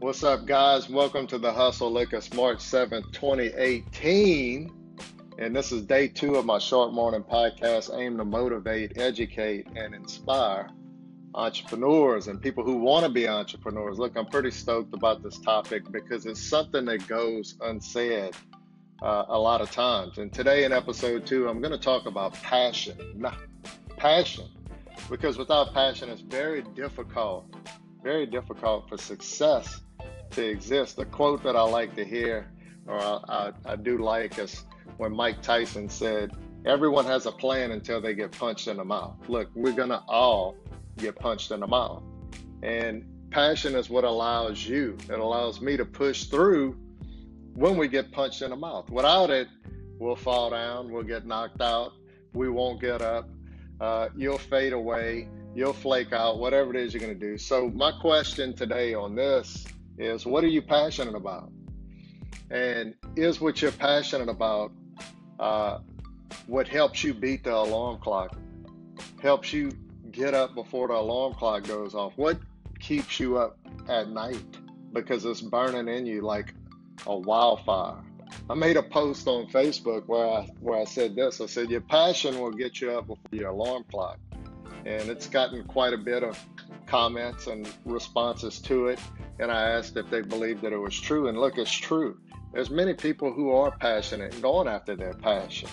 What's up, guys? Welcome to the Hustle Lucas March 7th, 2018. And this is day two of my short morning podcast aimed to motivate, educate, and inspire entrepreneurs and people who want to be entrepreneurs. Look, I'm pretty stoked about this topic because it's something that goes unsaid uh, a lot of times. And today in episode two, I'm going to talk about passion. Nah, passion. Because without passion, it's very difficult, very difficult for success to exist. The quote that I like to hear, or I, I, I do like, is when Mike Tyson said, Everyone has a plan until they get punched in the mouth. Look, we're going to all get punched in the mouth. And passion is what allows you, it allows me to push through when we get punched in the mouth. Without it, we'll fall down, we'll get knocked out, we won't get up, uh, you'll fade away, you'll flake out, whatever it is you're going to do. So, my question today on this is what are you passionate about? And is what you're passionate about uh, what helps you beat the alarm clock, helps you get up before the alarm clock goes off? What keeps you up at night because it's burning in you like a wildfire? I made a post on Facebook where I where I said this. I said your passion will get you up before your alarm clock, and it's gotten quite a bit of comments and responses to it. And I asked if they believed that it was true. And look, it's true. There's many people who are passionate and going after their passion.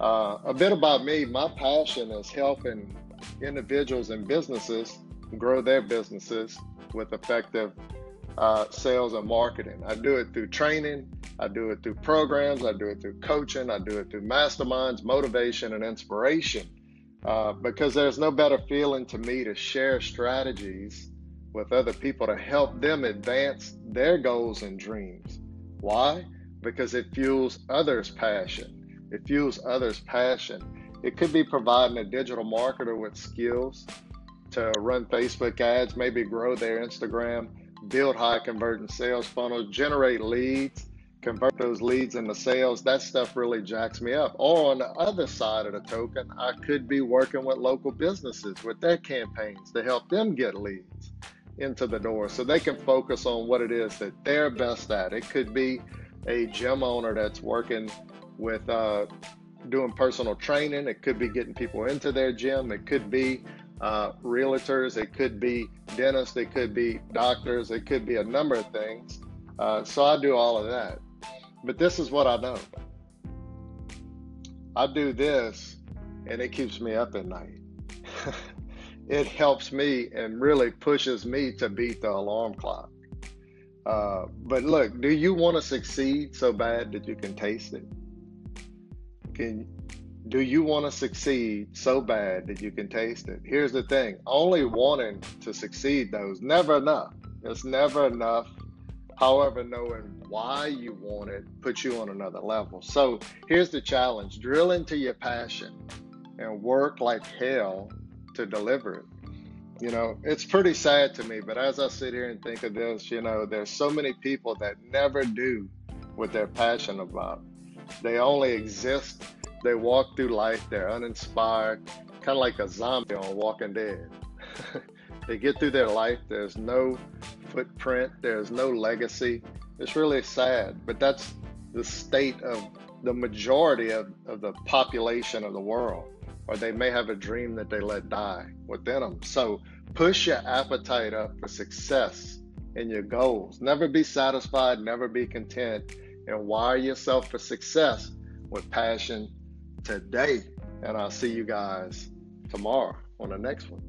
Uh, a bit about me my passion is helping individuals and businesses grow their businesses with effective uh, sales and marketing. I do it through training, I do it through programs, I do it through coaching, I do it through masterminds, motivation, and inspiration. Uh, because there's no better feeling to me to share strategies with other people to help them advance their goals and dreams. Why? Because it fuels others' passion. It fuels others' passion. It could be providing a digital marketer with skills to run Facebook ads, maybe grow their Instagram, build high converting sales funnels, generate leads, convert those leads into sales, that stuff really jacks me up. Or on the other side of the token, I could be working with local businesses with their campaigns to help them get leads into the door so they can focus on what it is that they're best at. It could be a gym owner that's working with uh, doing personal training, it could be getting people into their gym, it could be uh, realtors, it could be dentists, it could be doctors, it could be a number of things. Uh, so I do all of that. But this is what I know. I do this and it keeps me up at night. it helps me and really pushes me to beat the alarm clock. Uh, but look, do you want to succeed so bad that you can taste it? Can do you want to succeed so bad that you can taste it? Here's the thing: only wanting to succeed though is never enough. It's never enough. However, knowing why you want it puts you on another level. So here's the challenge drill into your passion and work like hell to deliver it. You know, it's pretty sad to me, but as I sit here and think of this, you know, there's so many people that never do what they're passionate about. They only exist, they walk through life, they're uninspired, kind of like a zombie on Walking Dead. they get through their life, there's no footprint, there's no legacy, it's really sad, but that's the state of the majority of, of the population of the world. Or they may have a dream that they let die within them. So push your appetite up for success and your goals. Never be satisfied, never be content, and wire yourself for success with passion today. And I'll see you guys tomorrow on the next one.